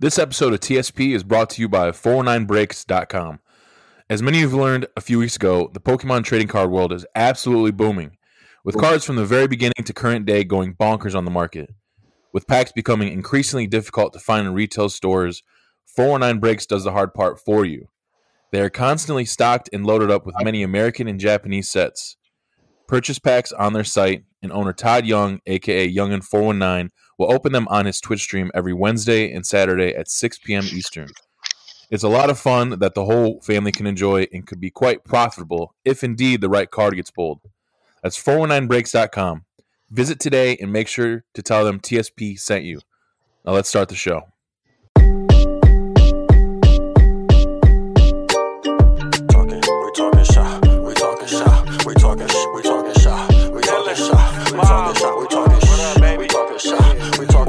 This episode of TSP is brought to you by 409breaks.com. As many of you have learned a few weeks ago, the Pokemon trading card world is absolutely booming, with cards from the very beginning to current day going bonkers on the market. With packs becoming increasingly difficult to find in retail stores, 409 Breaks does the hard part for you. They are constantly stocked and loaded up with many American and Japanese sets. Purchase packs on their site, and owner Todd Young, aka Youngin419, will open them on his Twitch stream every Wednesday and Saturday at 6 p.m. Eastern. It's a lot of fun that the whole family can enjoy and could be quite profitable if indeed the right card gets pulled. That's 419breaks.com. Visit today and make sure to tell them TSP sent you. Now let's start the show.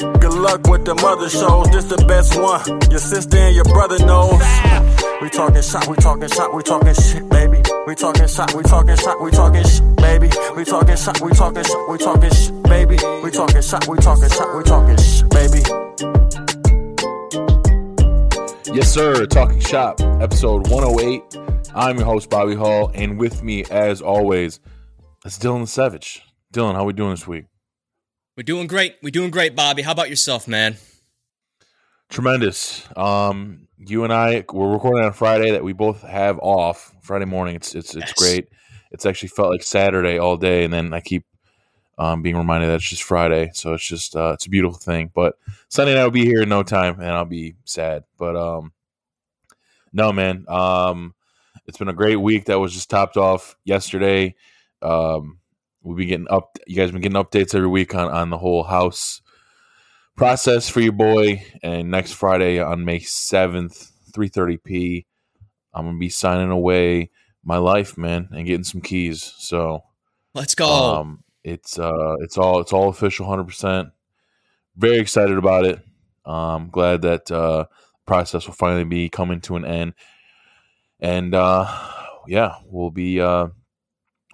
Good luck with the mother shows, this the best one. Your sister and your brother knows. We talking shot, we talking shot, we talking shit, baby. We talking shot, we talking shot, we talking shit, baby. We talking shot, we talking shot, we talking shit, baby. We talking shot, we talking shot, we talking shit, baby. Yes, sir. Talking Shop, episode 108. I'm your host, Bobby Hall, and with me, as always, is Dylan Savage. Dylan, how we doing this week? We're doing great. We're doing great, Bobby. How about yourself, man? Tremendous. Um, you and I we're recording on Friday that we both have off. Friday morning. It's it's it's Yes. great. It's actually felt like Saturday all day, and then I keep um, being reminded that it's just Friday. So it's just uh, it's a beautiful thing. But Sunday night will be here in no time, and I'll be sad. But um, no, man. Um, it's been a great week. That was just topped off yesterday. Um, we've been getting up. You guys been getting updates every week on on the whole house process for your boy. And next Friday on May seventh, three thirty p. I'm gonna be signing away my life, man, and getting some keys. So Let's go. um, it's uh, it's all it's all official, hundred percent. Very excited about it. Um, glad that uh, process will finally be coming to an end, and uh, yeah, we'll be uh,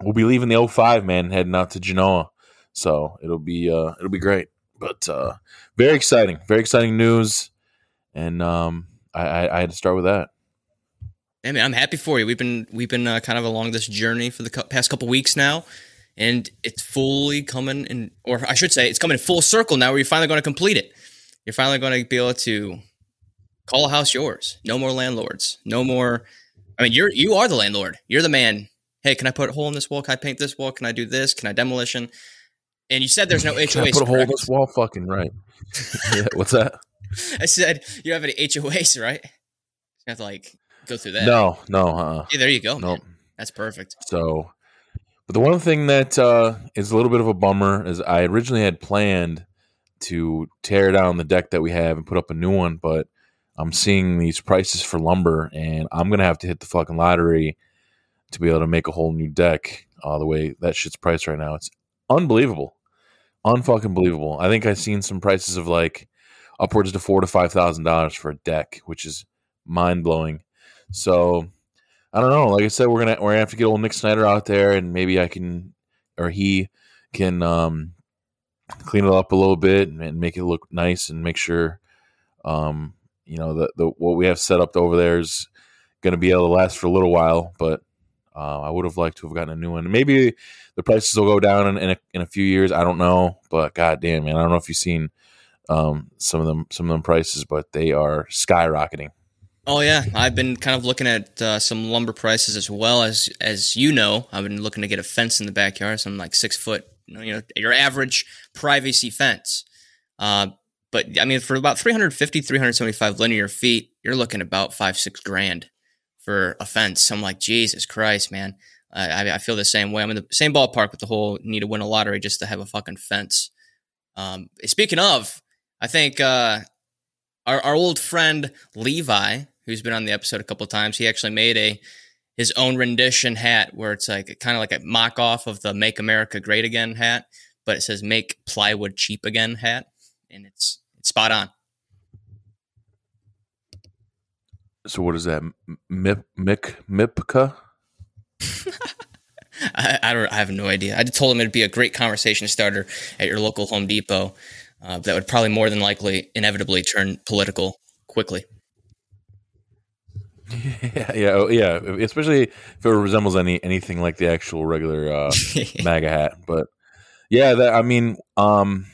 we'll be leaving the 05, man, heading out to Genoa. So it'll be uh, it'll be great. But uh, very exciting, very exciting news, and um, I, I, I had to start with that. Hey, man, I'm happy for you. We've been we've been uh, kind of along this journey for the cou- past couple weeks now, and it's fully coming in, or I should say, it's coming in full circle now. Where you're finally going to complete it. You're finally going to be able to call a house yours. No more landlords. No more. I mean, you're you are the landlord. You're the man. Hey, can I put a hole in this wall? Can I paint this wall? Can I do this? Can I demolition? And you said there's no Can I HOAs. put a hole in this wall? Fucking right. yeah, what's that? I said you have any HOAs, right? You have to like go through that. No, no, uh, Yeah, there you go. nope. man. That's perfect. So, but the one thing that uh, is a little bit of a bummer is I originally had planned to tear down the deck that we have and put up a new one, but I'm seeing these prices for lumber, and I'm gonna have to hit the fucking lottery to be able to make a whole new deck. Uh, the way that shit's priced right now, it's unbelievable, unfucking believable. I think I've seen some prices of like upwards to four to five thousand dollars for a deck, which is mind blowing. So I don't know. Like I said, we're gonna we're gonna have to get old Nick Snyder out there, and maybe I can or he can um, clean it up a little bit and, and make it look nice and make sure um, you know that the what we have set up over there is going to be able to last for a little while. But uh, I would have liked to have gotten a new one. Maybe the prices will go down in, in, a, in a few years. I don't know, but god damn man, I don't know if you've seen um, some of them some of them prices, but they are skyrocketing. Oh yeah, I've been kind of looking at uh, some lumber prices as well as as you know. I've been looking to get a fence in the backyard, some like six foot, you know, you know your average privacy fence. Uh, but I mean, for about 350, 375 linear feet, you're looking about five, six grand for a fence. I'm like, Jesus Christ, man. I, I- feel the same way. I'm in the same ballpark with the whole need to win a lottery just to have a fucking fence. Um, speaking of, I think uh, our our old friend Levi, who's been on the episode a couple times, he actually made a his own rendition hat where it's like kind of like a mock off of the "Make America Great Again" hat, but it says "Make Plywood Cheap Again" hat, and it's it's spot on. So what is that? Mip Mick Mipka? I, I don't. I have no idea. I told him it'd be a great conversation starter at your local Home Depot. Uh, that would probably more than likely, inevitably, turn political quickly. Yeah, yeah, oh, yeah. Especially if it resembles any anything like the actual regular uh, MAGA hat. But yeah, that I mean, um,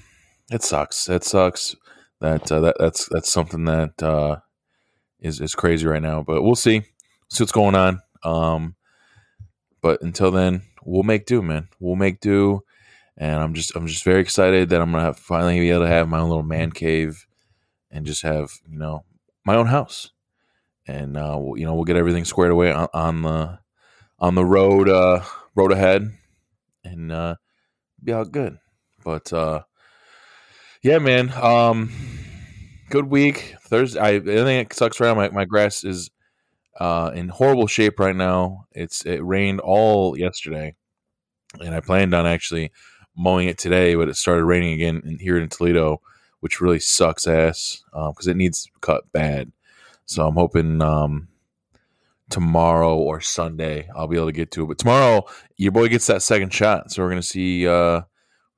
it sucks. It sucks that uh, that that's that's something that uh, is is crazy right now. But we'll see. See what's going on. Um, but until then, we'll make do, man. We'll make do. And I'm just I'm just very excited that I'm gonna have, finally be able to have my own little man cave and just have you know my own house. And uh, we'll- you know we'll get everything squared away on, on the on the road uh, road ahead, and uh, be all good. But uh, yeah, man. Um, good week. Thursday. I, thing that sucks right now. My, my grass is uh, in horrible shape right now. It's it rained all yesterday, and I planned on actually mowing it today, but it started raining again in, here in Toledo, which really sucks ass because it needs cut bad. So I'm hoping um, tomorrow or Sunday I'll be able to get to it. But tomorrow, your boy gets that second shot, so we're gonna see uh,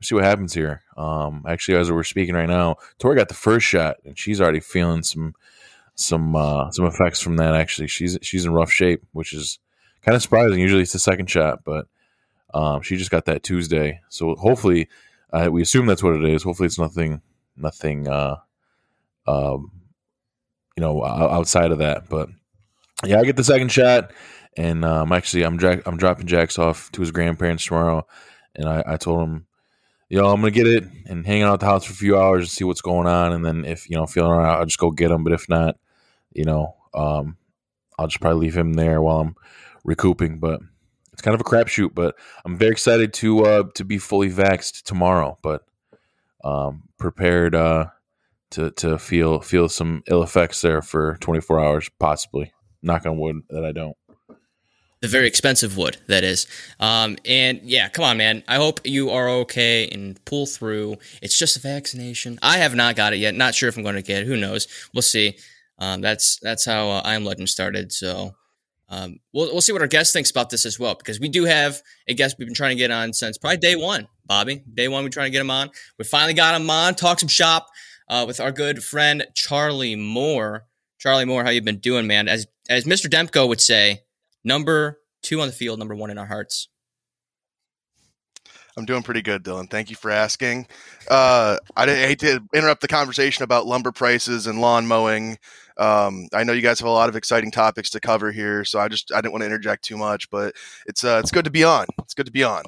see what happens here. Um, actually, as we're speaking right now, Tori got the first shot, and she's already feeling some some uh, some effects from that. Actually, she's she's in rough shape, which is kind of surprising. Usually, it's the second shot, but um, she just got that Tuesday. So hopefully, uh, we assume that's what it is. Hopefully, it's nothing nothing uh, um, you know outside of that. But yeah, I get the second shot, and um, actually, I'm dra- I'm dropping Jax off to his grandparents tomorrow, and I, I told him you know, I'm gonna get it and hang out at the house for a few hours and see what's going on, and then if you know feeling all right, I'll just go get him. But if not, you know, um, I'll just probably leave him there while I'm recouping. But it's kind of a crapshoot. But I'm very excited to uh, to be fully vaxxed tomorrow. But um, prepared uh, to to feel feel some ill effects there for 24 hours, possibly. Knock on wood that I don't. The very expensive wood that is. Um, and yeah come on man. I hope you are okay and pull through. It's just a vaccination. I have not got it yet. Not sure if i'm going to get it. Who knows? We'll see. Um, that's that's how uh, i am legend started so um, we'll, we'll see what our guest thinks about this as well because we do have a guest we've been trying to get on since probably day one bobby. Day one we're trying to get him on. We finally got him on. Talk some shop uh, with our good friend charlie moore. Charlie moore how you been doing man? As as mr demko would say number two on the field, number one in our hearts. I'm doing pretty good, Dylan. Thank you for asking. Uh, I didn't- hate to interrupt the conversation about lumber prices and lawn mowing. Um, I know you guys have a lot of exciting topics to cover here, so I just I didn't want to interject too much, but it's uh, it's good to be on. It's good to be on.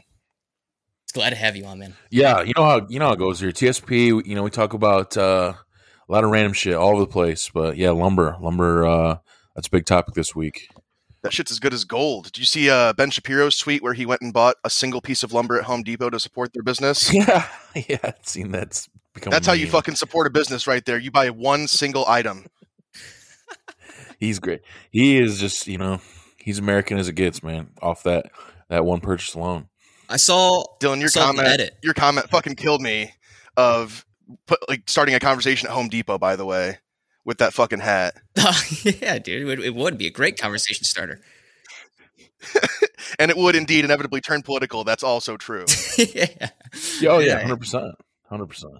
It's glad to have you on, man. Yeah, you know how you know how it goes here. TSP, you know, we talk about uh, a lot of random shit all over the place, but yeah, lumber, lumber, uh, that's a big topic this week. That shit's as good as gold. Did you see uh, Ben Shapiro's tweet where he went and bought a single piece of lumber at Home Depot to support their business? Yeah, yeah, I've seen that's become. That's a how you fucking support a business right there. You buy one single item. He's great. He is just you know he's American as it gets, man. Off that that one purchase alone. I saw Dylan, your saw comment, edit. your comment fucking killed me. Of put, like starting a conversation at Home Depot, by the way, with that fucking hat. yeah, dude, it would, it would be a great conversation starter. and it would indeed inevitably turn political. That's also true. yeah. Oh yeah, Yeah. hundred percent, hundred percent.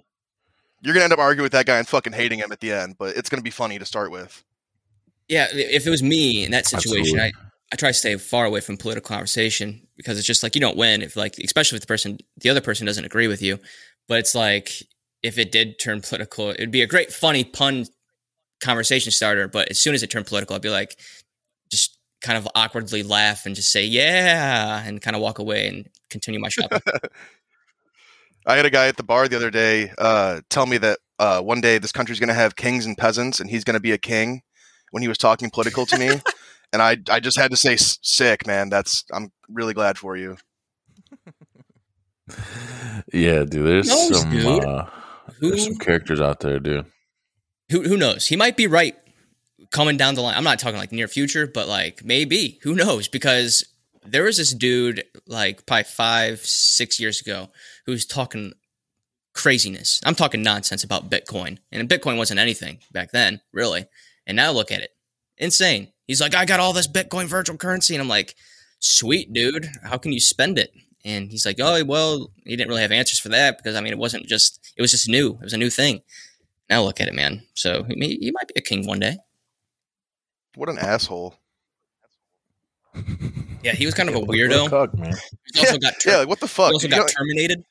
You're gonna end up arguing with that guy and fucking hating him at the end, but it's gonna be funny to start with. Yeah, if it was me in that situation, Absolutely. I, I try to stay far away from political conversation because it's just like you don't win if like especially if the person the other person doesn't agree with you. But it's like if it did turn political, it'd be a great funny pun conversation starter. But as soon as it turned political, I'd be like just kind of awkwardly laugh and just say yeah and kind of walk away and continue my shopping. I had a guy at the bar the other day uh, tell me that uh, one day this country's gonna have kings and peasants, and he's gonna be a king. When he was talking political to me, and I I just had to say sick, man. That's I'm really glad for you. Yeah, dude. There's Knows, some dude. Uh, there's some characters out there, dude. Who who knows? He might be right coming down the line. I'm not talking like near future, but like maybe. Who knows? Because there was this dude like probably five, six years ago who was talking craziness. I'm talking nonsense about Bitcoin. And Bitcoin wasn't anything back then, really. And now look at it. Insane. He's like, I got all this Bitcoin virtual currency. And I'm like, sweet, dude. How can you spend it? And he's like, oh, well, he didn't really have answers for that because, I mean, it wasn't just, it was just new. It was a new thing. Now look at it, man. So he, he might be a king one day. What an asshole. Yeah, he was kind of a What- what weirdo. cuck, man. He also got, ter- Yeah, like, what the fuck? he also You got know- terminated.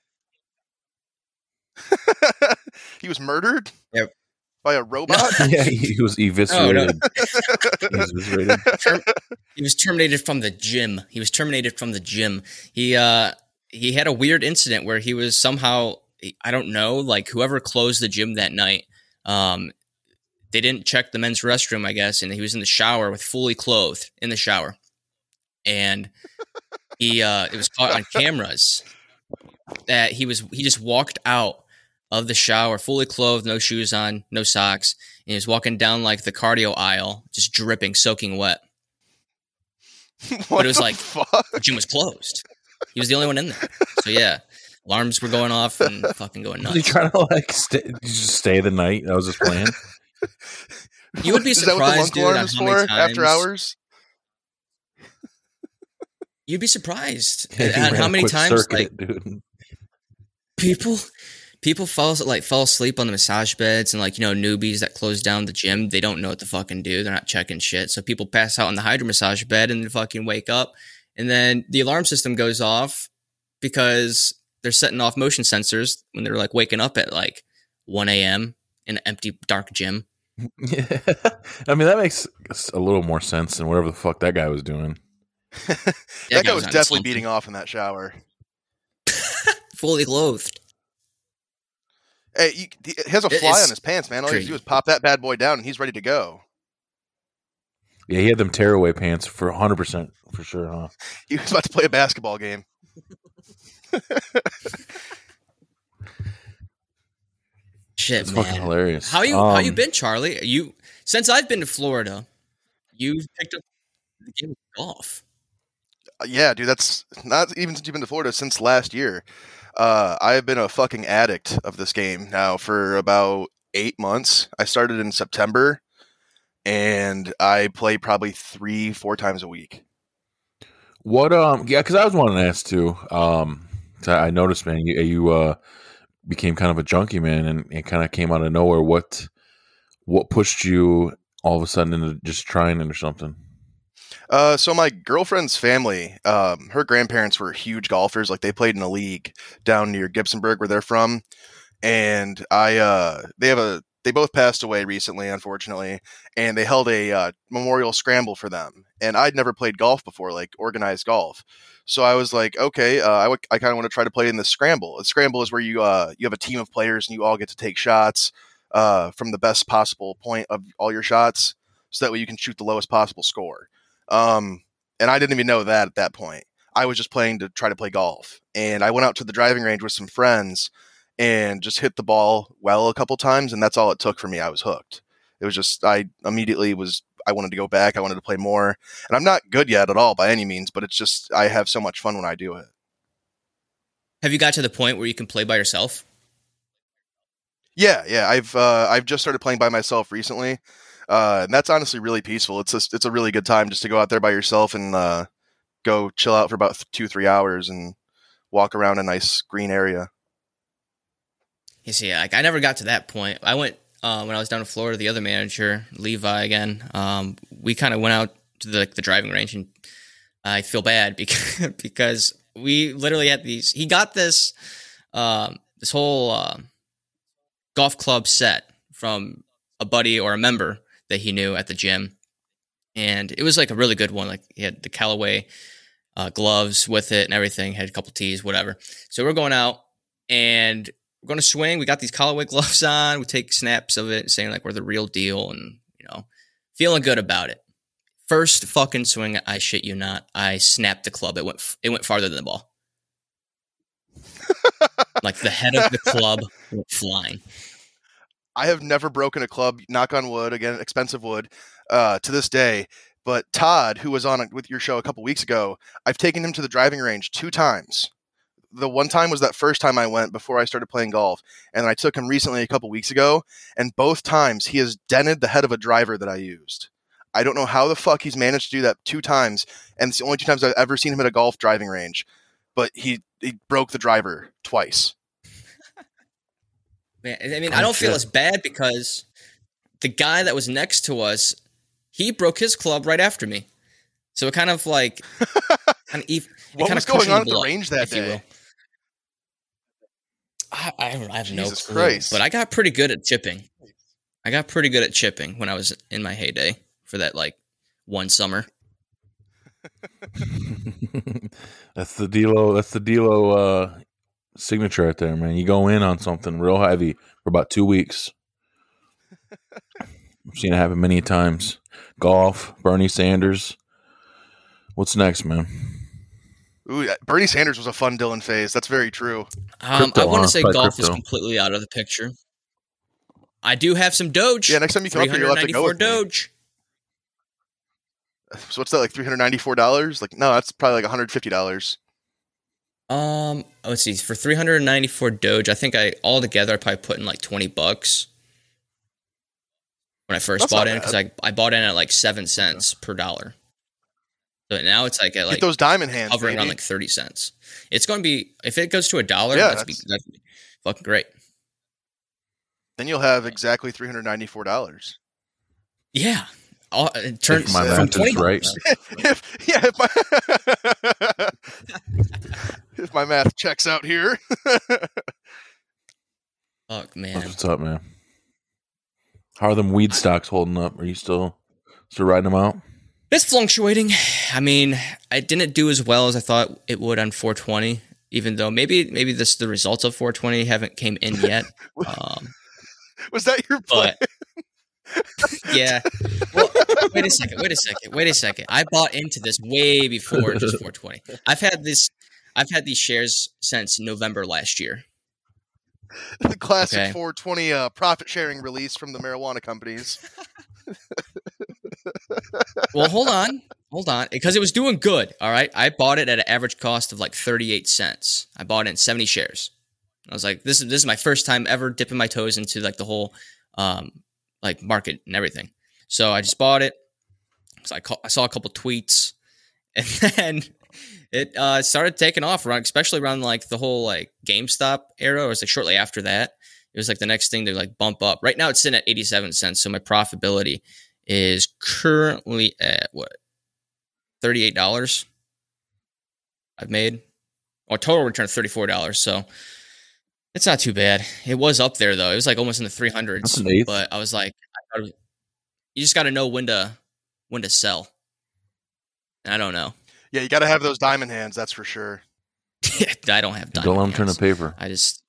he was murdered Yep. by a robot. yeah, he was eviscerated. He was eviscerated. Term- he was terminated from the gym. He was terminated from the gym. He uh he had a weird incident where he was somehow I don't know, like whoever closed the gym that night, um they didn't check the men's restroom, I guess, and he was in the shower with fully clothed in the shower. And he uh it was caught on cameras that he was he just walked out of the shower fully clothed, no shoes on, no socks, and he was walking down like the cardio aisle, just dripping, soaking wet. what it was like- fuck? The gym was closed. He was the only one in there. So yeah, alarms were going off and fucking going Was he nuts. trying to like stay, just stay the night? That was his plan. You would be Is that what the surprised, dude, on how many for after hours? You'd be surprised He at how many times circuit, like dude. people people fall like fall asleep on the massage beds and like you know newbies that close down the gym they don't know what to fucking do they're not checking shit so people pass out on the hydro massage bed and then fucking wake up and then the alarm system goes off because they're setting off motion sensors when they're like waking up at like 1 a.m in an empty dark gym Yeah. I mean, that makes a little more sense than whatever the fuck that guy was doing. that guy was on definitely beating off in that shower. fully clothed Hey, you, he has a fly on his pants, man. All you have to do is pop that bad boy down, and he's ready to go. Yeah, he had them tearaway pants for 100% for sure, huh? He was about to play a basketball game. Shit It's man. fucking hilarious. How you how you Um, been, Charlie? You since I've been to Florida, you've picked up the game of golf. Uh, yeah, dude, that's not even since you've been to Florida since last year. Uh, I have been a fucking addict of this game now for about eight months. I started in September, and I play probably three, four times a week. What um yeah, because I was wanting to ask too. Um, I I noticed, man, you you uh became kind of a junkie, man, and it kind of came out of nowhere. What what pushed you all of a sudden into just trying it or something? Uh, so my girlfriend's family, um, her grandparents were huge golfers. Like they played in a league down near Gibsonburg, where they're from. And I, uh, they have a, they both passed away recently, unfortunately, and they held a uh, memorial scramble for them. And I'd never played golf before, like organized golf. So I was like, okay, uh, I, w- I kind of want to try to play in the scramble. A scramble is where you, uh, you have a team of players and you all get to take shots, uh, from the best possible point of all your shots, so that way you can shoot the lowest possible score. Um, and I didn't even know that at that point. I was just playing to try to play golf. And I went out to the driving range with some friends and just hit the ball well a couple times. And that's all it took for me. I was hooked. It was just, I immediately was, I wanted to go back. I wanted to play more. And I'm not good yet at all by any means, but it's just, I have so much fun when I do it. Have you got to the point where you can play by yourself? Yeah, yeah. I've uh, I've just started playing by myself recently, uh, and that's honestly really peaceful. It's a, it's a really good time just to go out there by yourself and uh, go chill out for about two three hours and walk around a nice green area. You see, like I never got to that point. I went uh, when I was down in Florida. The other manager, Levi, again, um, we kind of went out to the, the driving range, and I feel bad because because we literally had these. He got this um, this whole uh, golf club set from a buddy or a member that he knew at the gym, and it was like a really good one. Like he had the Callaway uh, gloves with it and everything. Had a couple tees, whatever. So we're going out and we're going to swing. We got these Callaway gloves on. We take snaps of it, saying like we're the real deal, and you know, feeling good about it. First fucking swing, I shit you not, I snapped the club. It went it went farther than the ball. like the head of the club went flying. I have never broken a club. Knock on wood. Again, expensive wood. Uh, to this day. But Todd, who was on with your show a couple weeks ago, I've taken him to the driving range two times. The one time was that first time I went before I started playing golf, and I took him recently a couple weeks ago, and both times he has dented the head of a driver that I used. I don't know how the fuck he's managed to do that two times, and it's the only two times I've ever seen him at a golf driving range. But he he broke the driver twice. Man, I mean, Oh, I don't feel as bad because the guy that was next to us, he broke his club right after me. So it kind of like kind of ev- it What kind was of going on at the blow, range that if you day? Will. I, I, have- I have Jesus no clue, Christ. but I got pretty good at chipping. I got pretty good at chipping when I was in my heyday for that like one summer. that's the Delo. That's the Delo uh, signature right there, man. You go in on something real heavy for about two weeks. I've seen it happen many times. Golf, Bernie Sanders. What's next, man? Ooh, Bernie Sanders was a fun Dylan phase. That's very true. Um, Crypto, I want huh? to say Probably golf is completely out of the picture. I do have some Doge. Yeah, next time you come up here, you'll have to go 394 with me. Doge. So what's that like? Three hundred ninety four dollars? Like no, that's probably like one hundred fifty dollars. Um, let's see. For 394 Doge, I think I altogether I probably put in like 20 bucks when I first That's bought not in because I I bought in at like seven cents per dollar. So now it's like at like Get those diamond hands, hovering around like 30 cents. It's going to be if it goes to a dollar, Yeah, that's be, that's- that's be fucking great. then you'll have exactly three hundred ninety four dollars. Yeah. All, uh, it turns If my from math is 20 right. if yeah, if my if my math checks out here. Fuck, man. What's up, man? How are them weed stocks holding up? Are you still still riding them out? It's fluctuating. I mean, I didn't do as well as I thought it would on 420. Even though maybe maybe this the results of 420 haven't came in yet. Um, Was that your plan? yeah. Well, wait a second. Wait a second. Wait a second. I bought into this way before just 420. I've had this. I've had these shares since November last year. the classic Okay. 420 uh, profit sharing release from the marijuana companies. Well, hold on, hold on, because it was doing good. All right, I bought it at an average cost of like 38 cents. I bought in 70 shares. I was like, this is this is my first time ever dipping my toes into like the whole um like market and everything. So I just bought it. So I I saw a couple tweets, and then it uh, started taking off around, especially around like the whole like GameStop era. Or was like shortly after that. It was like the next thing to like bump up. Right now it's sitting at 87 cents, so my profitability is currently at what $38 I've made. Or total return of $34. So it's not too bad. It was up there though. It was like almost in the 300s. That's an eighth. But I was like, I thought it was- you just got to know when to when to sell. And I don't know. Yeah, you got to have those diamond hands, that's for sure. I don't have Don't diamond let them turn to paper. I just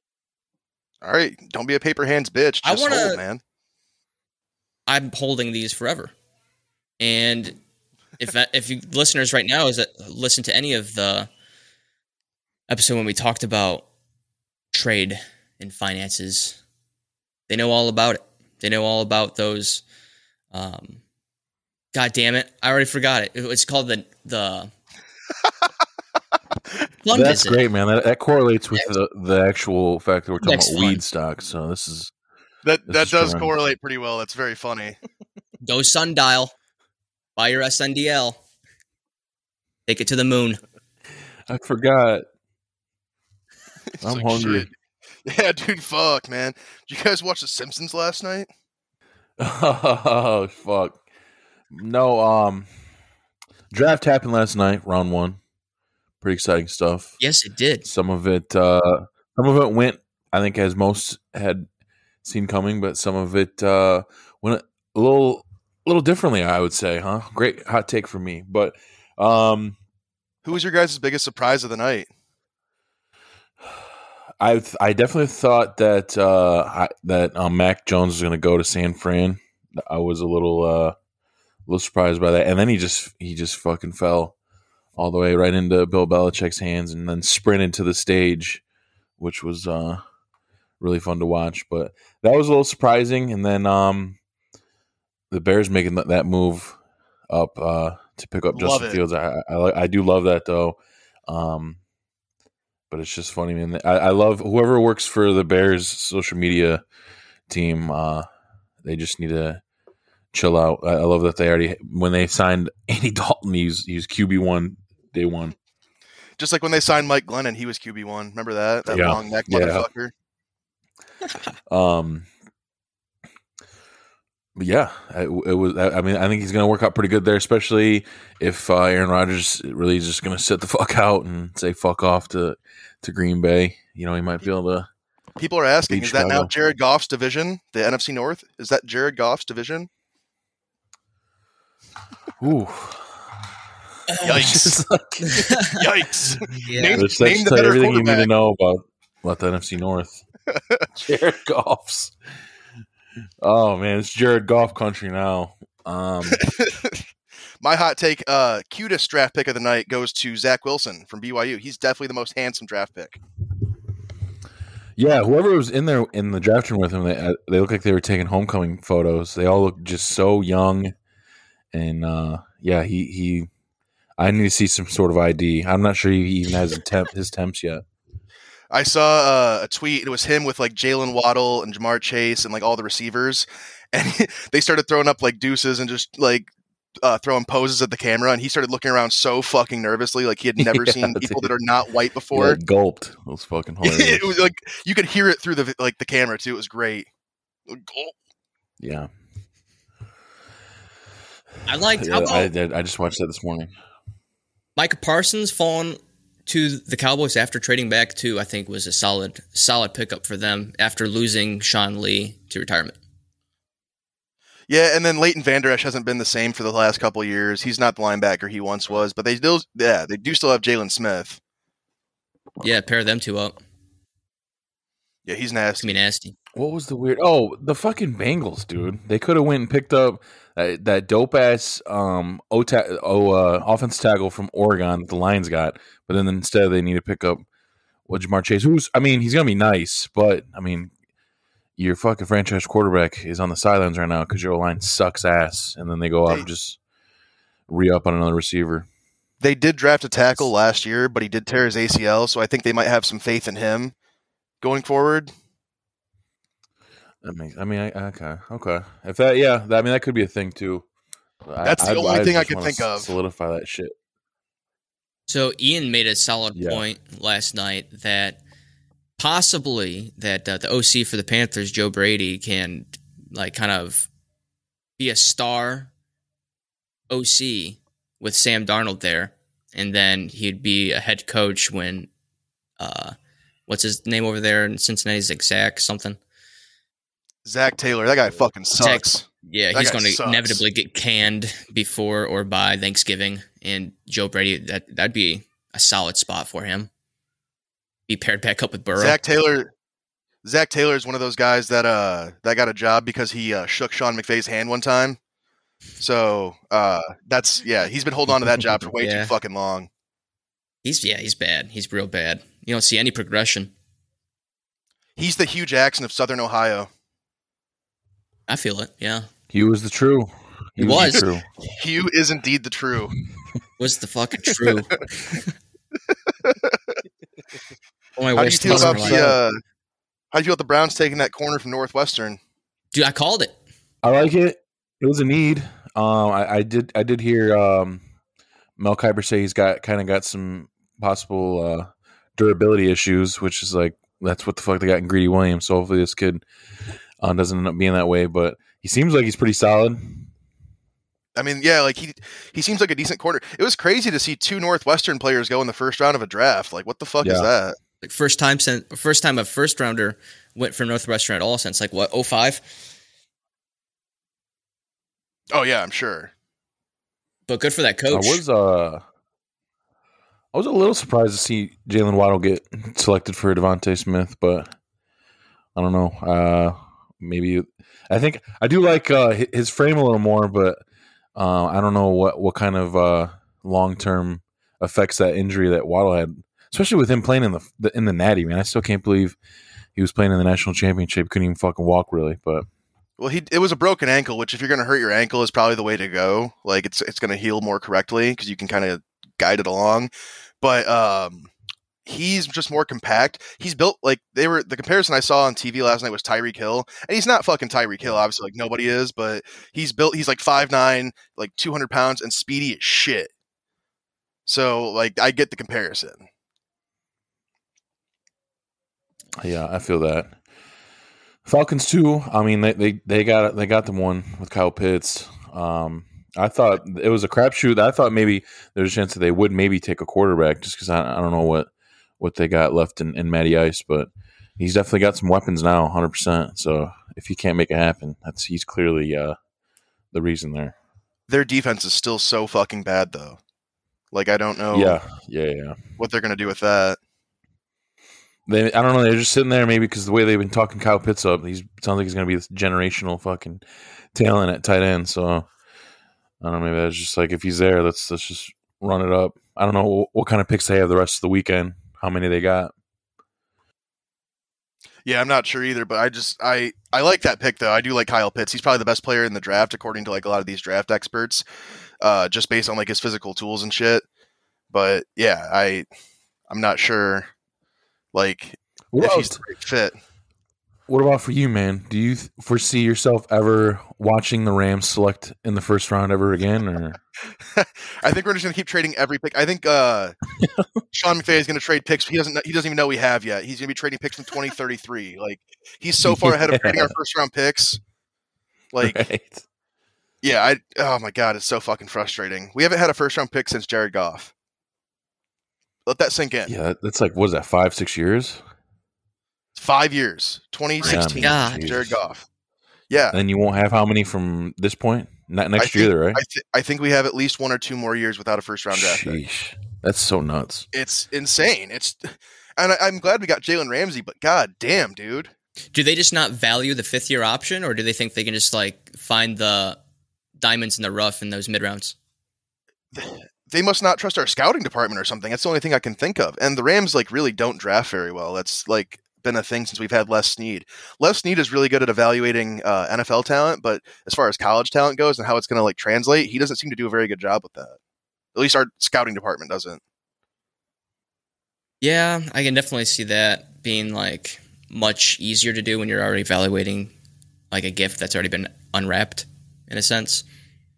All right, don't be a paper hands bitch. I wanna- man. I'm holding these forever. And if if you listeners right now is that listen to any of the episode when we talked about trade and finances, they know all about it. They know all about those. Um, God damn it! I already forgot it. It's called the the. That's visit. great, man. That, that correlates with the, the actual fact that we're talking Next about weed stocks. So this is That This that is does true. correlate pretty well. That's very funny. Go sundial. Buy your SNDL. Take it to the moon. I forgot. It's I'm like, hungry. shit. Yeah, dude, fuck, man. Did you guys watch The Simpsons last night? Oh fuck. No, um draft happened last night, round one. Pretty exciting stuff. Yes, it did. Some of it uh some of it went I think as most had seen coming, but some of it uh went a little a little differently, I would say, huh? Great hot take for me. But um Who was your guys' biggest surprise of the night? I I definitely thought that uh I, that um, Mac Jones was going to go to San Fran. I was a little uh a little surprised by that, and then he just he just fucking fell all the way right into Bill Belichick's hands, and then sprinted to the stage, which was uh really fun to watch. But that was a little surprising. And then um, the Bears making that, move up uh, to pick up Love Justin it. Fields. I, I I do love that though. Um, but it's just funny, man. I, I love whoever works for the Bears social media team. Uh, they just need to chill out. I, I love that they already when they signed Andy Dalton, he's he's QB one day one. Just like when they signed Mike Glennon, he was QB one. Remember that? That Yeah. long neck motherfucker. Um, but yeah, it, it was. I I mean, I think he's going to work out pretty good there, especially if uh, Aaron Rodgers really is just going to sit the fuck out and say fuck off to to Green Bay. You know, he might be able to. People are asking, Beat is that now Jared Goff's division, the NFC North? Is that Jared Goff's division? Ooh, Yikes. Like- Yikes. Yeah. Name- Let's, let's name the tell you better everything you need to know about about the NFC North. Jared Goff's. Oh man, it's Jared Goff country now. Um, My hot take, uh, cutest draft pick of the night goes to Zach Wilson from BYU. He's definitely the most handsome draft pick. yeah, whoever was in there in the draft room with him, they uh, they look like they were taking homecoming photos. They all look just so young, and uh, yeah, he he. I need to see some sort of ID. I'm not sure he even has temp, his temps yet. I saw uh, a tweet. It was him with like Jaylen Waddle and Ja'Marr Chase and like all the receivers, and they started throwing up like deuces and just like uh, throwing poses at the camera. And he started looking around so fucking nervously, like he had never Yeah, seen people dude. that are not white Yeah, before. gulped. It was fucking hilarious. it was like you could hear it through the like the camera too. It was great. Gulp. yeah, I liked how yeah I, about did- I just watched that this morning. Micah Parsons falling to the Cowboys after trading back to I think was a solid solid pickup for them after losing Sean Lee to retirement. Yeah, and then Leighton Vander Esch hasn't been the same for the last couple of years. He's not the linebacker he once was, but they still, yeah, they do still have Jaylon Smith. Yeah, pair them two up. Yeah, he's It's nasty. gonna be nasty. What was the weird? Oh, the fucking Bengals, dude. They could have went and picked up that, that dope ass um o ta- oh uh, offense tackle from Oregon that the Lions got, but then instead they need to pick up what Ja'Marr Chase. Who's I mean he's gonna be nice, but I mean your fucking franchise quarterback is on the sidelines right now because your line sucks ass, and then they go out and just re up on another receiver. They did draft a tackle last year, but he did tear his ACL, so I think they might have some faith in him going forward. That makes. I mean, I, okay, okay. If that, yeah, that, I mean that could be a thing too. That's the only thing I just could think of. Solidify that shit. So Ian made a solid Yeah. point last night that possibly that uh, the OC for the Panthers, Joe Brady, can like kind of be a star OC with Sam Darnold there, and then he'd be a head coach when uh, what's his name over there in Cincinnati? Zach Zach something. Zac Taylor, that guy fucking sucks. Yeah, That he's going to inevitably get canned before or by Thanksgiving, and Joe Brady that that'd be a solid spot for him. Be paired back up with Burrow. Zac Taylor, Zac Taylor is one of those guys that uh that got a job because he uh, shook Sean McVay's hand one time. So uh that's yeah, he's been holding on to that job for way Yeah. too fucking long. He's yeah, he's bad. He's real bad. You don't see any progression. He's the Hue Jackson of Southern Ohio. I feel it. Yeah, He was the true. He the was. true. Hue is indeed the true. was the fucking true? oh my How do you waist feel muscle about the uh, how do you feel about the Browns taking that corner from Northwestern? dude? I called it. I like it. It was a need. Um, I, I did. I did hear um, Mel Kiper say he's got kind of got some possible uh, durability issues, which is like that's what the fuck they got in Greedy Williams. So hopefully this kid uh, doesn't end up being that way. But he seems like he's pretty solid. I mean, yeah, like he he seems like a decent corner. It was crazy to see two Northwestern players go in the first round of a draft. Like, what the fuck is that? Like first time since first time a first rounder went from Northwestern at all since like what 05? Oh yeah, I'm sure. But good for that coach. I was uh, I was a little surprised to see Jaylen Waddle get selected for DeVonta Smith, but I don't know. Uh, maybe I think I do like uh, his frame a little more, but uh, I don't know what what kind of uh, long term effects that injury that Waddle had, especially with him playing in the, the in the Natty. Man, I still can't believe he was playing in the national championship. Couldn't even fucking walk really, but Well, he it was a broken ankle, which if you're going to hurt your ankle is probably the way to go. Like it's it's going to heal more correctly because you can kind of guide it along. But um, he's just more compact. He's built like they were. The comparison I saw on TV last night was Tyreek Hill, and he's not fucking Tyreek Hill. Obviously, like nobody is, but he's built. He's like five nine, like two hundred pounds, and speedy as shit. So like I get the comparison. yeah, I feel that. Falcons too. I mean, they they, they got they got them one with Kyle Pitts. Um, I thought it was a crapshoot. I thought maybe there's a chance that they would maybe take a quarterback just because I, I don't know what what they got left in, in Matty Ice, but he's definitely got some weapons now, 100. percent So if he can't make it happen, that's he's clearly uh, the reason there. Their defense is still so fucking bad though. Like I don't know Yeah, yeah, yeah. what they're going to do with that. They, I don't know. They're just sitting there, maybe because the way they've been talking Kyle Pitts up, he's sounds like he's going to be this generational fucking talent at tight end. So I don't know. Maybe that's just like if he's there, let's let's just run it up. I don't know what, what kind of picks they have the rest of the weekend. How many they got? Yeah, I'm not sure either, but I just I I like that pick though. I do like Kyle Pitts. He's probably the best player in the draft according to like a lot of these draft experts, uh, just based on like his physical tools and shit. But yeah, I I'm not sure like if he's the right fit. What about for you, man? Do you foresee yourself ever watching the Rams select in the first round ever again? Or I think we're just gonna keep trading every pick. I think uh, Sean McVay is gonna trade picks. He doesn't. know- He doesn't even know we have yet. He's gonna be trading picks from 2033. Like he's so far ahead of trading our first round picks. Like right? yeah, I. Oh my god, it's so fucking frustrating. We haven't had a first round pick since Jared Goff. Let that sink in. Yeah, that's like what is that? Five, six years? Five years, 2016. God. Jared Goff. Yeah, And you won't have how many from this point? Not next I year, think, right? I, th- I think we have at least one or two more years without a first round draft pick. Sheesh. That's so nuts. It's insane. It's, and I, I'm glad we got Jalen Ramsey, but god damn, dude. Do they just not value the fifth year option, or do they think they can just like find the diamonds in the rough in those mid rounds? they must not trust our scouting department or something. That's the only thing I can think of. And the Rams like really don't draft very well. That's like been a thing since we've had Les Snead. Les Snead is really good at evaluating uh, NFL talent, but as far as college talent goes and how it's going to like translate, he doesn't seem to do a very good job with that. At least our scouting department doesn't. Yeah, I can definitely see that being like much easier to do when you're already evaluating like a gift that's already been unwrapped in a sense.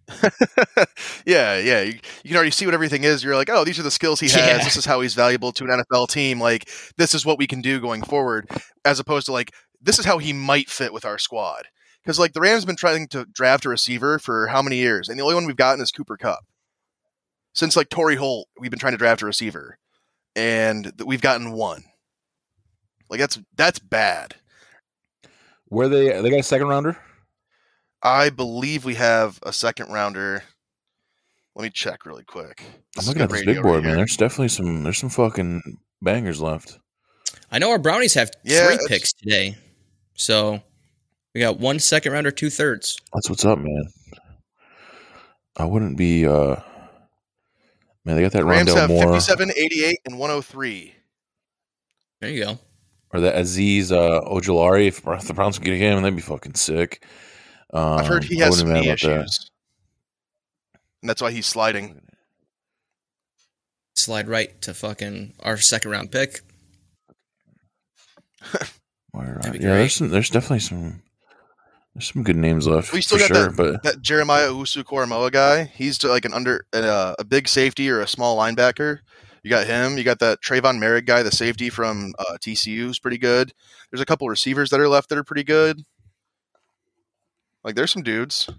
yeah, yeah. You, you can already see what everything is. You're like, oh, these are the skills he has. Yeah. This is how he's valuable to an NFL team. Like, this is what we can do going forward, as opposed to like, this is how he might fit with our squad. Because like the Rams have been trying to draft a receiver for how many years, and the only one we've gotten is Cooper Kupp. Since like Torry Holt, we've been trying to draft a receiver, and th- we've gotten one. Like that's that's bad. Where they they got a second rounder? I believe we have a second rounder. Let me check really quick. I'm looking at this big board, right man. here. There's definitely some there's some fucking bangers left. I know our brownies have Yeah, three picks today, so we got one second rounder, two thirds. That's what's up, man. I wouldn't be uh man, they got that Rams Rondale have Moore 57, 88, and 103. There you go. or that Azeez uh Ojulari. If the Browns can get him, that'd be fucking sick. Um, I've heard he has some knee about that. issues. And that's why he's sliding. Slide right to fucking our second round pick. Where, That'd be yeah, there's some. There's definitely some. There's some good names left We still for got sure, that, but that Jeremiah Owusu-Koramoah guy. He's like an under uh, a big safety or a small linebacker. You got him. You got that Trevon Moehrig guy, the safety from uh, TCU, who's pretty good. There's a couple receivers that are left that are pretty good. Like there's some dudes.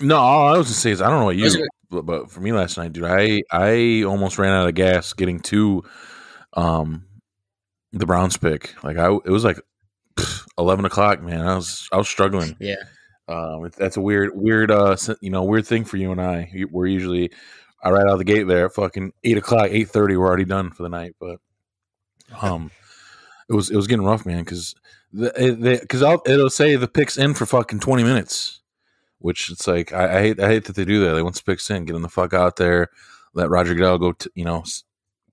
no. All I was gonna say is I don't know what you, are- but, but for me last night, dude, I I almost ran out of gas getting to, um, the Browns pick. Like I, it was like pff, eleven o'clock, man. I was I was struggling. Yeah. Um, that's a weird, weird, uh, you know, weird thing for you and I. We're usually, I right out of the gate there at fucking eight o'clock, eight thirty. We're already done for the night, but, um, it was it was getting rough, man, because the because it'll say the picks in for fucking twenty minutes, which it's like I, I hate I hate that they do that. They want the picks in, get them the fuck out there, let Roger Goodell go, t- you know,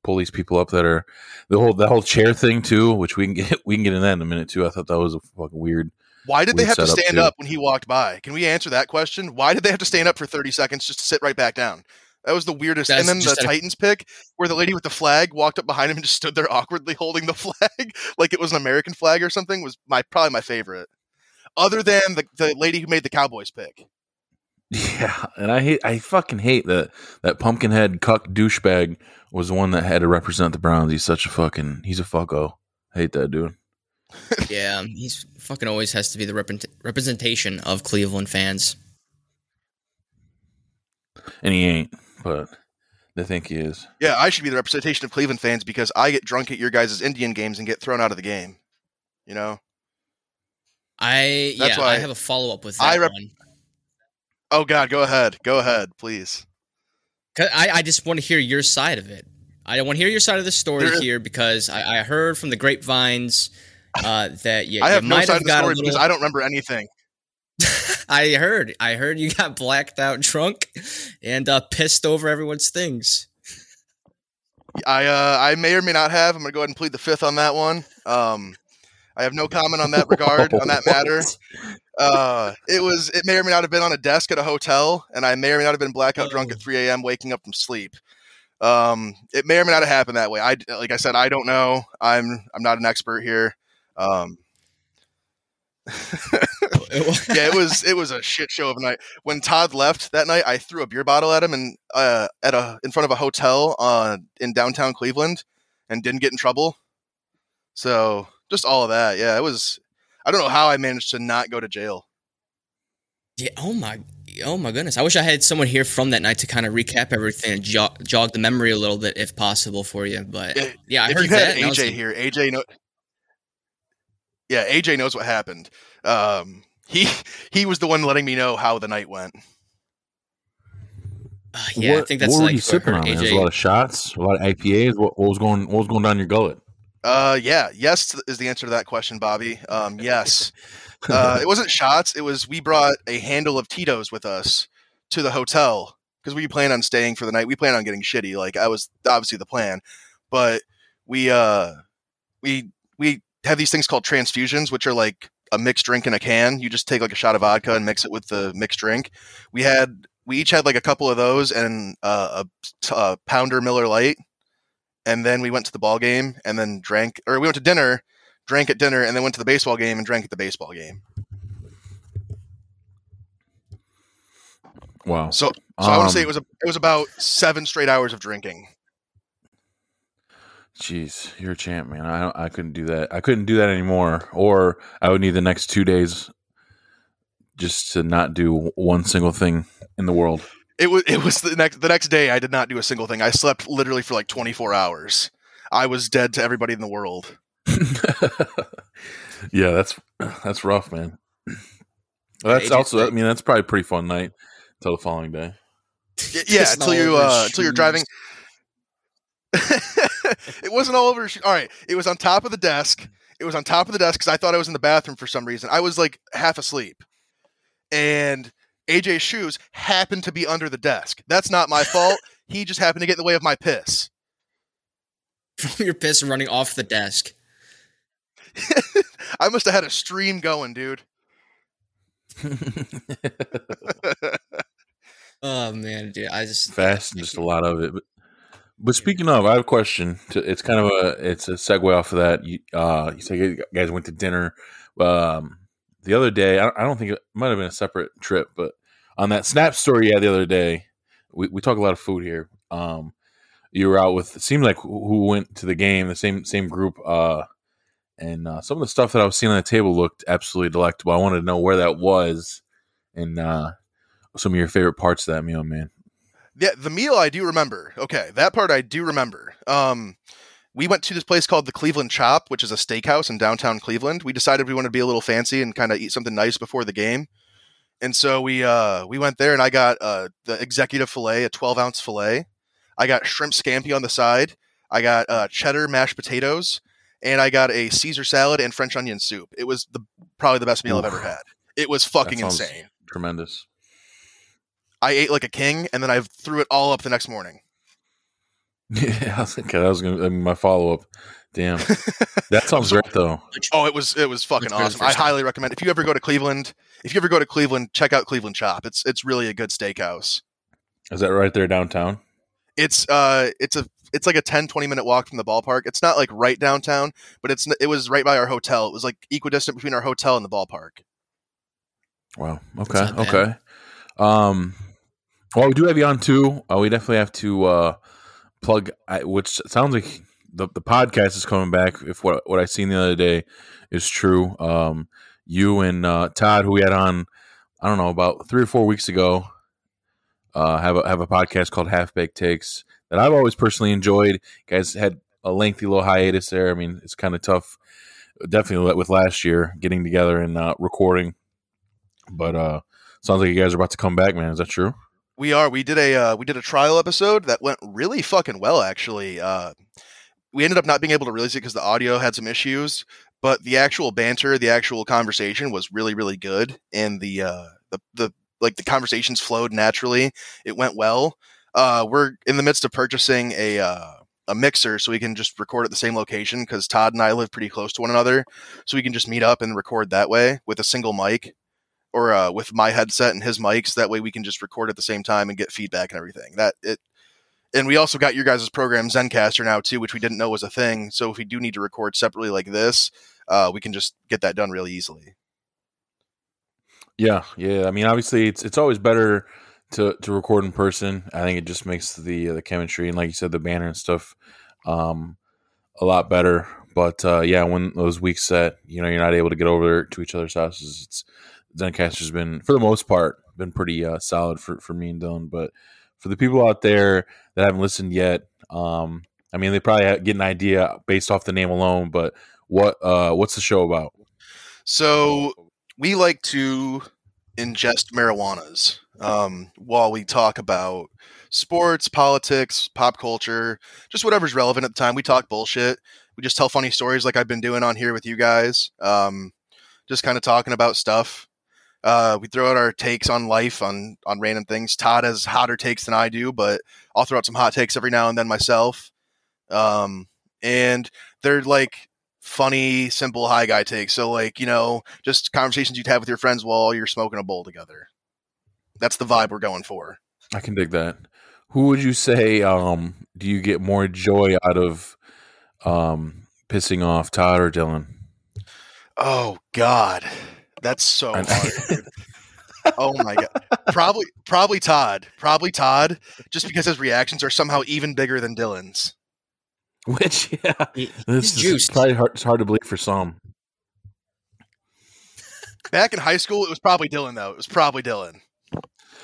pull these people up that are the whole the whole chair thing too, which we can get we can get in that in a minute too. I thought that was a fucking weird. Why did they have to stand too. up when he walked by? Can we answer that question? Why did they have to stand up for 30 seconds just to sit right back down? That was the weirdest. That's and then the just a- Titans pick, where the lady with the flag walked up behind him and just stood there awkwardly holding the flag like it was an American flag or something, was my probably my favorite. Other than the, the lady who made the Cowboys pick. Yeah, and I hate I fucking hate that that pumpkinhead cuck douchebag was the one that had to represent the Browns. He's such a fucking he's a fucko. I hate that dude. Yeah, um, he's fucking always has to be the represent- representation of Cleveland fans. And he ain't, but they think he is. Yeah, I should be the representation of Cleveland fans because I get drunk at your guys' Indian games and get thrown out of the game. You know? I That's yeah, why I have a follow up with that I rep- one. Oh God, go ahead. Go ahead, please. I, I just want to hear your side of it. I want to hear your side of the story There is- here because I, I heard from the grapevines uh, that you, I have you no side have of the got a story because little. I don't remember anything. I heard, I heard you got blacked out drunk and uh, pissed over everyone's things. I uh, I may or may not have. I'm gonna go ahead and plead the fifth on that one. Um, I have no comment on that regard on that matter. Uh, it was it may or may not have been on a desk at a hotel, and I may or may not have been blackout drunk at 3 a.m. waking up from sleep. Um, it may or may not have happened that way. I like I said, I don't know. I'm I'm not an expert here. Um, yeah, it was it was a shit show of a night. When Todd left that night, I threw a beer bottle at him and uh, at a in front of a hotel uh, in downtown Cleveland, and didn't get in trouble. So just all of that, yeah, it was. I don't know how I managed to not go to jail. Yeah. Oh my. Oh my goodness. I wish I had someone here from that night to kind of recap everything and jog, jog the memory a little bit, if possible, for you. But Yeah, I if heard you had and I was AJ here, AJ know. Yeah, AJ knows what happened. Um, he he was the one letting me know how the night went. uh, yeah, I think that's what like were you I sipping on? Man? AJ There's a lot of shots, a lot of IPAs. What, what was going What was going down your gullet? Uh, yeah, yes is the answer to that question, Bobby. Um, yes. uh, it wasn't shots. It was we brought a handle of Tito's with us to the hotel because we planned on staying for the night. We planned on getting shitty. Like I was obviously the plan, but we uh we we have these things called transfusions, which are like a mixed drink in a can. You just take like a shot of vodka and mix it with the mixed drink. We had we each had like a couple of those and uh, a, a pounder Miller Lite, and then we went to the ball game and then drank, or we went to dinner, drank at dinner, and then went to the baseball game and drank at the baseball game. Wow. So, so I want Um, to say it was a, it was about seven straight hours of drinking. Jeez, you're a champ, man. I I couldn't do that. I couldn't do that anymore. Or I would need the next two days just to not do one single thing in the world. It was it was the next the next day. I did not do a single thing. I slept literally for like twenty four hours. I was dead to everybody in the world. yeah, that's that's rough, man. That's AJ's also. I mean, that's probably a pretty fun night until the following day. Yeah, Pissing until you uh, until you're driving. it wasn't all over. your shoe- All right, it was on top of the desk. It was on top of the desk because I thought I was in the bathroom for some reason. I was like half asleep, and AJ's shoes happened to be under the desk. That's not my fault. he just happened to get in the way of my piss. from your piss running off the desk. I must have had a stream going, dude. Oh man, dude, I just Fast and just a lot of it. But, but speaking of, I have a question. It's kind of a it's a segue off of that. You, uh, you say you guys went to dinner. Um, the other day, I, I don't think it might have been a separate trip, but on that Snap story, yeah, the other day, we, we talk a lot of food here. Um, you were out with it seemed like who who went to the game, the same same group. Uh, and uh, some of the stuff that I was seeing on the table looked absolutely delectable. I wanted to know where that was, and uh, some of your favorite parts of that meal, man. Yeah, the meal I do remember. Okay, that part I do remember. Um, we went to this place called the Cleveland Chop, which is a steakhouse in downtown Cleveland. We decided we wanted to be a little fancy and kind of eat something nice before the game, and so we uh, we went there and I got uh, the executive fillet, a twelve ounce fillet. I got shrimp scampi on the side. I got uh, cheddar mashed potatoes, and I got a Caesar salad and French onion soup. It was the probably the best meal I've ever had. It was fucking insane. Tremendous. I ate like a king, and then I threw it all up the next morning. Yeah, I was, okay, that was gonna be my follow up. Damn, that sounds great though. Oh, it was it was fucking Let's go to the awesome. I highly recommend. If you ever go to Cleveland, if you ever go to Cleveland, check out Cleveland Chop. It's it's really a good steakhouse. Is that right there downtown? It's uh it's a it's like a 10 20 minute walk from the ballpark. It's not like right downtown, but it's it was right by our hotel. It was like equidistant between our hotel and the ballpark. Wow. Okay. not bad. Okay. Um, well, we do have you on too. Uh, we definitely have to uh, plug, which sounds like the the podcast is coming back. If what what I seen the other day is true, um, you and uh, Todd, who we had on, I don't know, about three or four weeks ago, uh, have a have a podcast called Half Baked Takes that I've always personally enjoyed. You guys had a lengthy little hiatus there. I mean, it's kind of tough, definitely with last year getting together and uh, recording. But uh, sounds like you guys are about to come back, man. Is that true? We are. We did a uh, we did a trial episode that went really fucking well actually. Uh, we ended up not being able to release it because the audio had some issues, but the actual banter, the actual conversation was really really good, and the uh, the the like the conversations flowed naturally. It went well. Uh, we're in the midst of purchasing a uh, a mixer so we can just record at the same location because Todd and I live pretty close to one another, so we can just meet up and record that way with a single mic or uh, with my headset and his mics. That way we can just record at the same time and get feedback and everything. That it, and we also got your guys' program Zencastr now too, which we didn't know was a thing. So if we do need to record separately like this, uh, we can just get that done really easily. Yeah, yeah. I mean, obviously, it's it's always better to to record in person. I think it just makes the the chemistry and, like you said, the banner and stuff um, a lot better. But uh, yeah, when those weeks that you know you're not able to get over to each other's houses, it's Zencastr's been for the most part been pretty uh, solid for for me and Dylan. But for the people out there that haven't listened yet, um, I mean, they probably get an idea based off the name alone. But what uh, what's the show about? So we like to ingest marijuanas um, while we talk about sports, politics, pop culture, just whatever's relevant at the time. We talk bullshit. We just tell funny stories like I've been doing on here with you guys. Um, just kind of talking about stuff. Uh, we throw out our takes on life, on on random things. Todd has hotter takes than I do, but I'll throw out some hot takes every now and then myself. Um, and they're like funny, simple high guy takes. So like, you know, just conversations you'd have with your friends while you're smoking a bowl together. That's the vibe we're going for. I can dig that. Who would you say um, do you get more joy out of um, pissing off, Todd or Dylan? Oh God. That's so hard. oh my god. Probably probably Todd. Probably Todd, just because his reactions are somehow even bigger than Dylan's. Which yeah, He- this he's is probably hard, it's hard to believe for some. Back in high school, it was probably Dylan though. It was probably Dylan.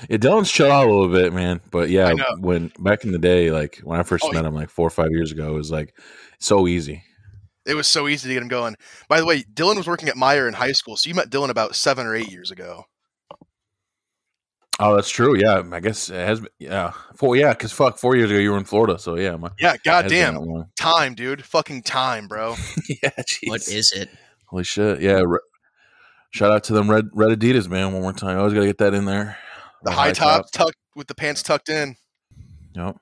Yeah, Dylan's chill out a little bit, man. But yeah, when back in the day, like when I first Oh, met him, like four or five years ago, it was like so easy. It was so easy to get him going. By the way, Dylan was working at Meijer in high school, so you met Dylan about seven or eight years ago. Oh, that's true. Yeah, I guess it has. Been, yeah, four. Yeah, because fuck, four years ago you were in Florida, so yeah, my, Yeah, it has goddamn. Time, dude. Fucking time, bro. yeah, jeez. What is it? Holy shit! Yeah, re- shout out to them red red Adidas, man. One more time, I always gotta get that in there. The That high top tucked with the pants tucked in. Yep.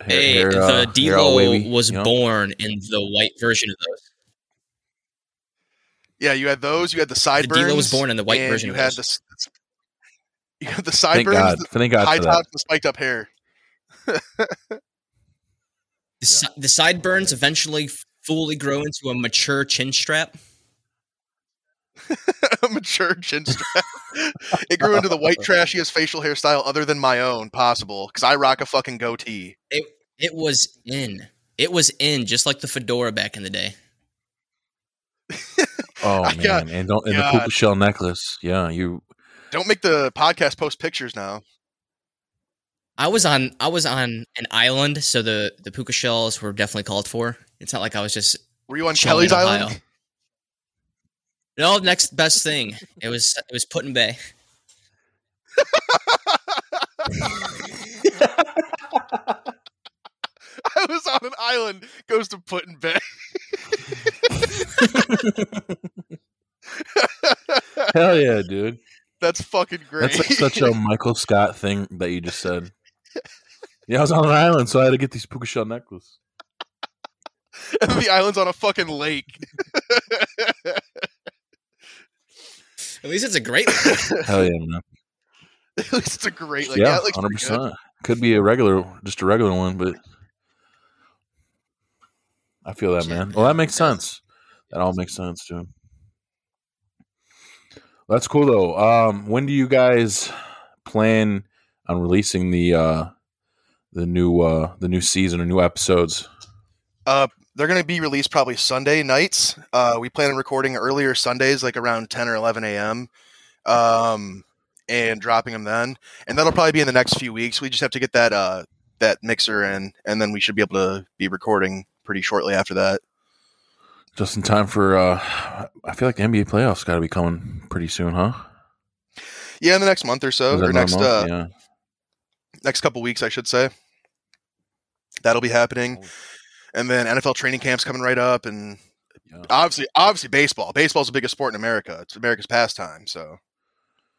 Hair- Hey, hair, the uh, hair D-Lo wavy, was you know? born in the white version of those. Yeah, you had those. You had the sideburns. The D-Lo was born in the white version You of had those. the you had the sideburns. Thank sideburns, God. the Thank God high for tops, the spiked up hair. The, si- the sideburns eventually fully grow into a mature chin strap. a mature chin strap. it grew into the white trashiest facial hairstyle other than my own possible because I rock a fucking goatee. It it was in. It was in, just like the fedora back in the day. Oh man, got- and don't and the God. puka shell necklace. Yeah, you. Don't make the podcast post pictures now. I was on I was on an island, so the the puka shells were definitely called for. It's not like I was just Were you on Chilling Kelly's. Island? No next best thing. It was it was Put in Bay. I was on an island. Goes to Put in Bay. Hell yeah, dude. That's fucking great. That's like such a Michael Scott thing that you just said. Yeah, I was on an island, so I had to get these puka shell necklace. and the island's on a fucking lake. At least it's a great. Hell yeah, man. At least it's a great like yeah, it looks hundred pretty good. percent. Could be a regular, just a regular one, but I feel that, man. man. Well, that makes sense. That all makes sense, dude. That's cool though. Um, when do you guys plan on releasing the uh the new uh the new season or new episodes? Uh, they're going to be released probably Sunday nights. Uh, we plan on recording earlier Sundays, like around 10 or 11 a.m. Um, and dropping them then. And that'll probably be in the next few weeks. We just have to get that uh, that mixer in, and then we should be able to be recording pretty shortly after that. Just in time for uh I feel like the NBA playoffs got to be coming pretty soon, huh? Yeah, in the next month or so, or next month? uh, yeah. next couple weeks, I should say. That'll be happening, and then NFL training camps coming right up, and Yeah. obviously, obviously, baseball. Baseball's the biggest sport in America. It's America's pastime. So,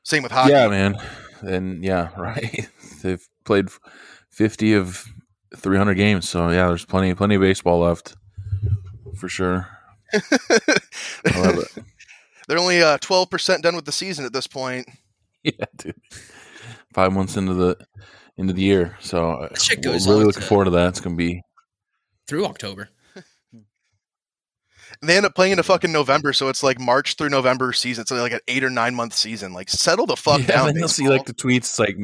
same with hockey. Yeah, man. And yeah, right. They've played 50 of 300 games, so yeah, there's plenty plenty of baseball left. For sure. I love it. They're only uh, twelve percent done with the season at this point. yeah, dude. 5 months into the into the year. So uh, That shit we're goes really looking to- forward to that. It's going to be through October. They end up playing into fucking November, so it's like March through November season. It's like an eight or nine month season. Like, settle the fuck yeah, down. then you'll see like the tweets it's like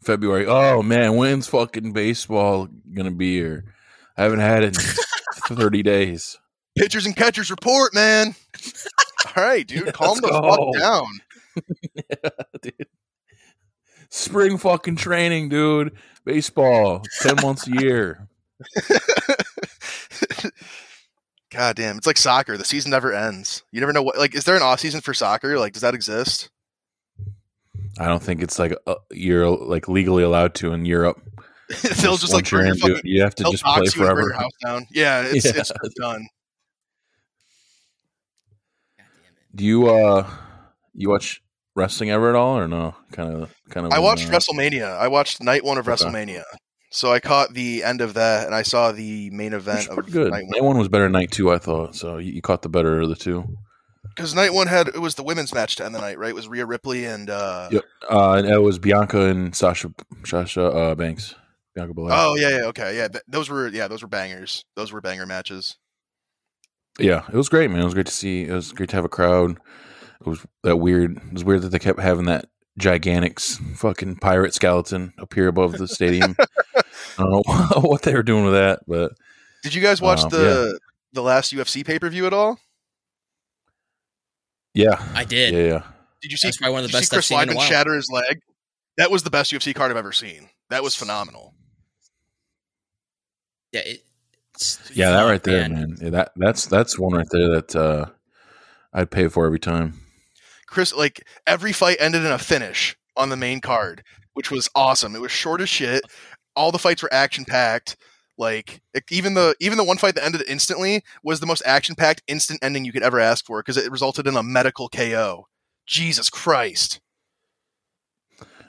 February. Oh man, when's fucking baseball going to be here? I haven't had it in 30 days. pitchers and catchers report, man. All right, dude, calm the go. fuck down. dude. Spring fucking training, dude. Baseball, ten months a year. God damn, it's like soccer. The season never ends. You never know what. Like, is there an off season for soccer? Like, does that exist? I don't think it's like a, you're like legally allowed to in Europe. They'll just like you're your fucking- you have to just play you forever. your house down. Yeah, it's Yeah. it's done. God damn it. Do you uh you watch wrestling ever at all or no? Kind of, kind of. I watched WrestleMania. I watched night one of Okay. WrestleMania. So I caught the end of that, and I saw the main event It's of pretty good. night Night one was better than night two, I thought. So you, you caught the better of the two. Because night one had it was the women's match to end the night, right? It was Rhea Ripley and uh, Yep. Uh, and it was Bianca and Sasha Sasha uh, Banks. Bianca Belair. oh yeah, yeah, okay, yeah. Th- those were yeah, those were bangers. Those were banger matches. Yeah, it was great, man. It was great to see. It was great to have a crowd. It was that weird. It was weird that they kept having that gigantic fucking pirate skeleton appear above the stadium. I don't know what they were doing with that, but Did you guys watch Um, the the last UFC pay per view at all? yeah, I did. yeah, yeah. Did you see? That's probably one of Did the you best see I've Chris seen in a Weidman shatter his leg? That was the best UFC card I've ever seen. That was phenomenal. Yeah, it, it's- Yeah, that right there, man. Yeah, that that's that's one right there that uh, I'd pay for every time. Chris, like every fight ended in a finish on the main card, which was awesome. It was short as shit. All the fights were action packed. Like even the even the one fight that ended instantly was the most action packed instant ending you could ever ask for because it resulted in a medical KO. Jesus Christ!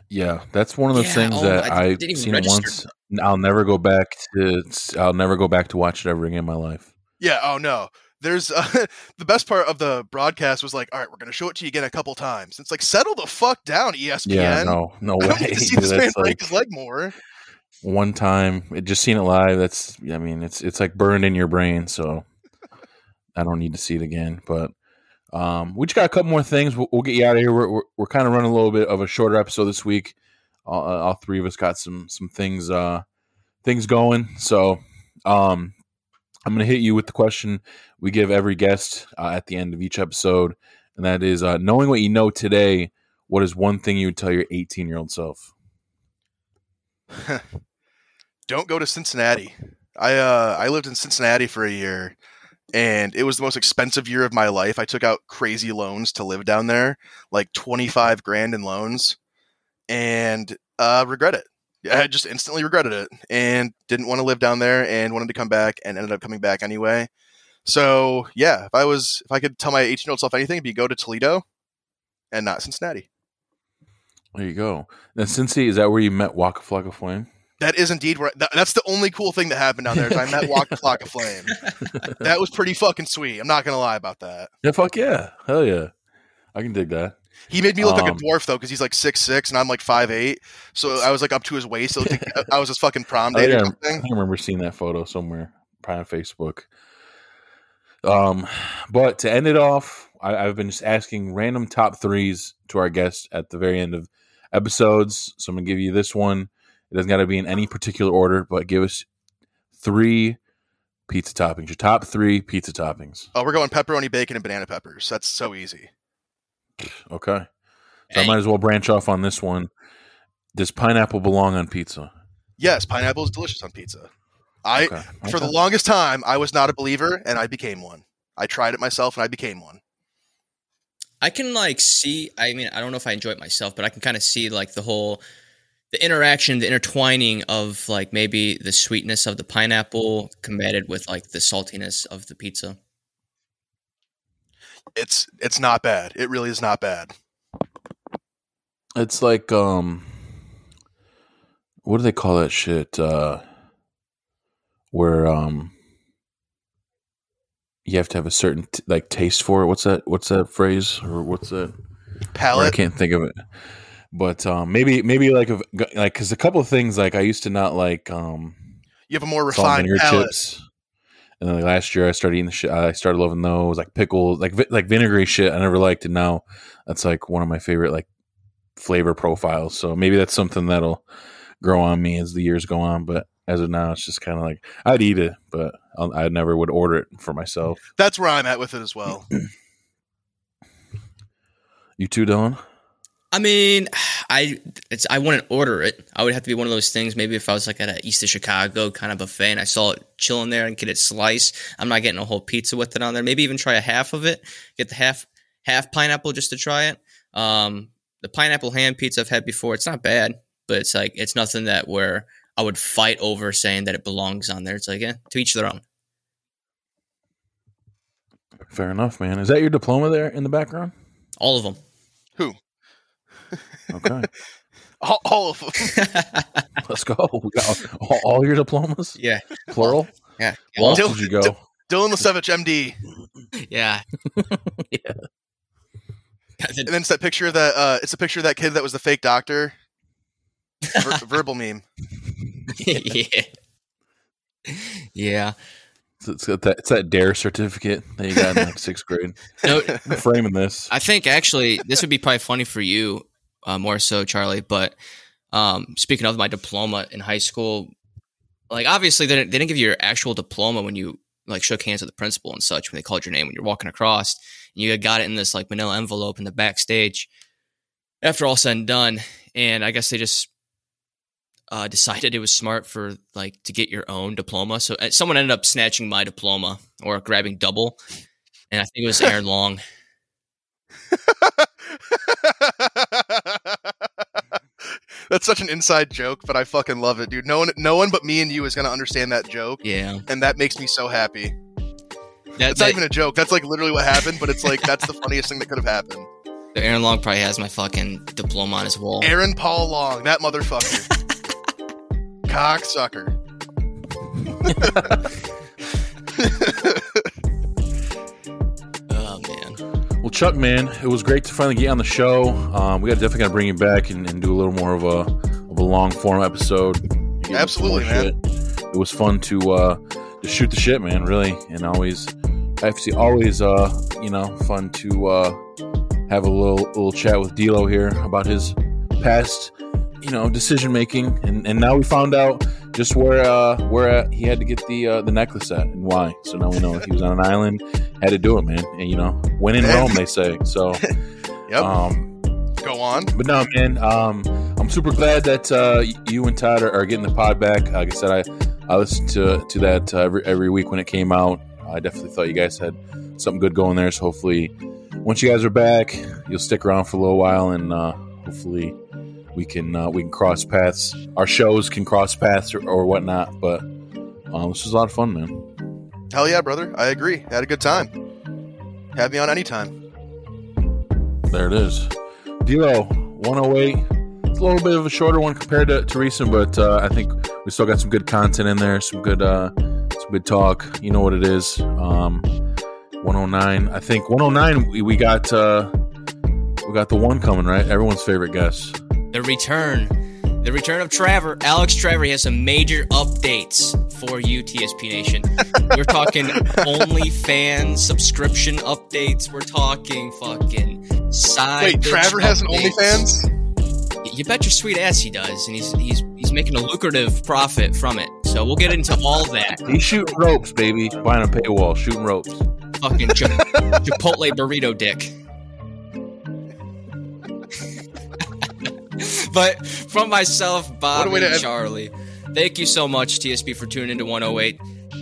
Yeah, that's one of those Yeah, things oh, that I I've seen register. once. I'll never go back to. I'll never go back to watch it ever again in my life. Yeah. Oh no. There's uh, the best part of the broadcast was like, all right, we're gonna show it to you again a couple times. It's like settle the fuck down, ESPN. Yeah, no, no I way. don't need to see this man That's break like his leg more. One time. It, just seeing it live. That's. I mean, it's it's like burned in your brain. So I don't need to see it again. But um, we just got a couple more things. We'll, we'll get you out of here. We're we're, we're kind of running a little bit of a shorter episode this week. All, uh, all three of us got some some things uh things going. So um, I'm going to hit you with the question we give every guest uh, at the end of each episode, and that is uh, knowing what you know today. What is one thing you would tell your 18 year old self? Don't go to Cincinnati. I uh I lived in Cincinnati for a year and it was the most expensive year of my life. I took out crazy loans to live down there, like 25 grand in loans and uh regret it. I just instantly regretted it and didn't want to live down there and wanted to come back and ended up coming back anyway. So, yeah, if I was if I could tell my 18-year-old self anything, it'd be go to Toledo and not Cincinnati. There you go. Now, Cincy, is that where you met Waka Flocka Flame? That is indeed where that, that's the only cool thing that happened down there. Is I met Waka Flocka Flame. That was pretty fucking sweet. I'm not gonna lie about that. Yeah, fuck yeah, hell yeah, I can dig that. He made me look like a Um, dwarf though, because he's like six six and I'm like five eight. So I was like up to his waist. So like I was his fucking prom Oh, date yeah, or I remember seeing that photo somewhere, probably on Facebook. Um, but to end it off, I, I've been just asking random top threes to our guests at the very end of episodes. So I'm gonna give you this one. It doesn't got to be in any particular order, but give us three pizza toppings. Your top three pizza toppings. Oh, we're going pepperoni, bacon, and banana peppers. That's so easy. Okay. So I might as well branch off on this one. Does pineapple belong on pizza? Yes, pineapple is delicious on pizza. I Okay. for the longest time I was not a believer, and I became one. I tried it myself, and I became one. I can like see. I mean, I don't know if I enjoy it myself, but I can kind of see like the whole the interaction, the intertwining of like maybe the sweetness of the pineapple combated with like the saltiness of the pizza. It's it's not bad. It really is not bad. It's like um what do they call that shit? Uh where um you have to have a certain t- like taste for it. What's that what's that phrase or what's that? Palate. I can't think of it. But um maybe maybe like a, like cuz a couple of things like I used to not like um You have a more refined palate. chips. And then like, last year I started eating the shit. I started loving those like pickles, like vi- like vinegary shit. I never liked and Now that's like one of my favorite like flavor profiles. So maybe that's something that'll grow on me as the years go on. But as of now, it's just kind of like I'd eat it, but I'll, I never would order it for myself. That's where I'm at with it as well. You too, Dylan? I mean, I it's I wouldn't order it. I would have to be one of those things. Maybe if I was like at a East of Chicago kind of buffet and I saw it chilling there and get it sliced, I'm not getting a whole pizza with it on there. Maybe even try a half of it. Get the half half pineapple just to try it. Um, the pineapple ham pizza I've had before. It's not bad, but it's like it's nothing that where I would fight over saying that it belongs on there. It's like, yeah, to each their own. Fair enough, man. Is that your diploma there in the background? All of them. Who? Okay, All, all of them. let's go. We got all, all your diplomas, yeah, plural. yeah, Where else Dil- did you go? Dil- Dylan Lasevich, MD. yeah. Yeah. And then it's that picture of that. Uh, it's a picture of that kid that was the fake doctor. Ver- verbal meme. yeah. Yeah. It's, it's got that, it's that dare certificate that you got in like sixth grade. No, I'm framing this. I think actually this would be probably funny for you, uh, more so, Charlie. But um, speaking of my diploma in high school, like obviously they didn't, they didn't give you your actual diploma when you like shook hands with the principal and such when they called your name when you're walking across. And you got it in this like manila envelope in the backstage. After all said and done, and I guess they just uh, decided it was smart for like to get your own diploma. So uh, someone ended up snatching my diploma or grabbing double, and I think it was Aaron Long. That's such an inside joke, but I fucking love it, dude. No one, no one but me and you is gonna understand that joke, Yeah, and that makes me so happy. that, It's not even a joke. That's like literally what happened, but it's like that's the funniest thing that could have happened. Aaron Long probably has my fucking diploma on his wall. Aaron Paul Long, that motherfucker, cocksucker. Well, Chuck, man, it was great to finally get on the show. Um, we got definitely got to bring you back and, and do a little more of a of a long form episode. Get into some more Absolutely, man. shit. It was fun to uh, to shoot the shit, man. Really, and always, actually, always, uh, you know, fun to uh, have a little little chat with D'Lo here about his past, you know, decision making, and and now we found out just where uh, where uh, he had to get the uh, the necklace at and why. So now we know he was on an island, had to do it, man. And you know, when in Rome, they say. So. Yep. Um, Go on. but no, man, um, I'm super glad that uh, you and Todd are, are getting the pod back. Like I said, I, I listened to to that uh, every, every week when it came out. I definitely thought you guys had something good going there. So hopefully, once you guys are back, you'll stick around for a little while, and uh, hopefully, we can uh, we can cross paths. Our shows can cross paths or, or whatnot. But um, this was a lot of fun, man. Hell yeah, brother. I agree. Had a good time. Have me on anytime. There it is. D'Lo, 108, It's a little bit of a shorter one compared to, to recent, but uh, I think we still got some good content in there, some good, uh, some good talk. You know what it is. Um, 109. I think 109. We, we got uh, we got the one coming right. Everyone's favorite guest. The return. The return of Trevor. Alex Trevor he has some major updates for you, TSP Nation. We're talking only OnlyFans subscription updates. We're talking fucking side. Wait, bitch Trevor has an updates. OnlyFans? You bet your sweet ass he does, and he's he's he's making a lucrative profit from it. So we'll get into all that. He's shooting ropes, baby. Behind a paywall, shooting ropes. Fucking Chi- Chipotle burrito dick. But from myself, Bob, and end- Charlie, thank you so much, TSB, for tuning into 108.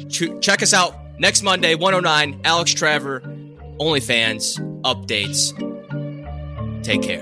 Ch- check us out next Monday, 109. Alex Trevor, OnlyFans updates. Take care.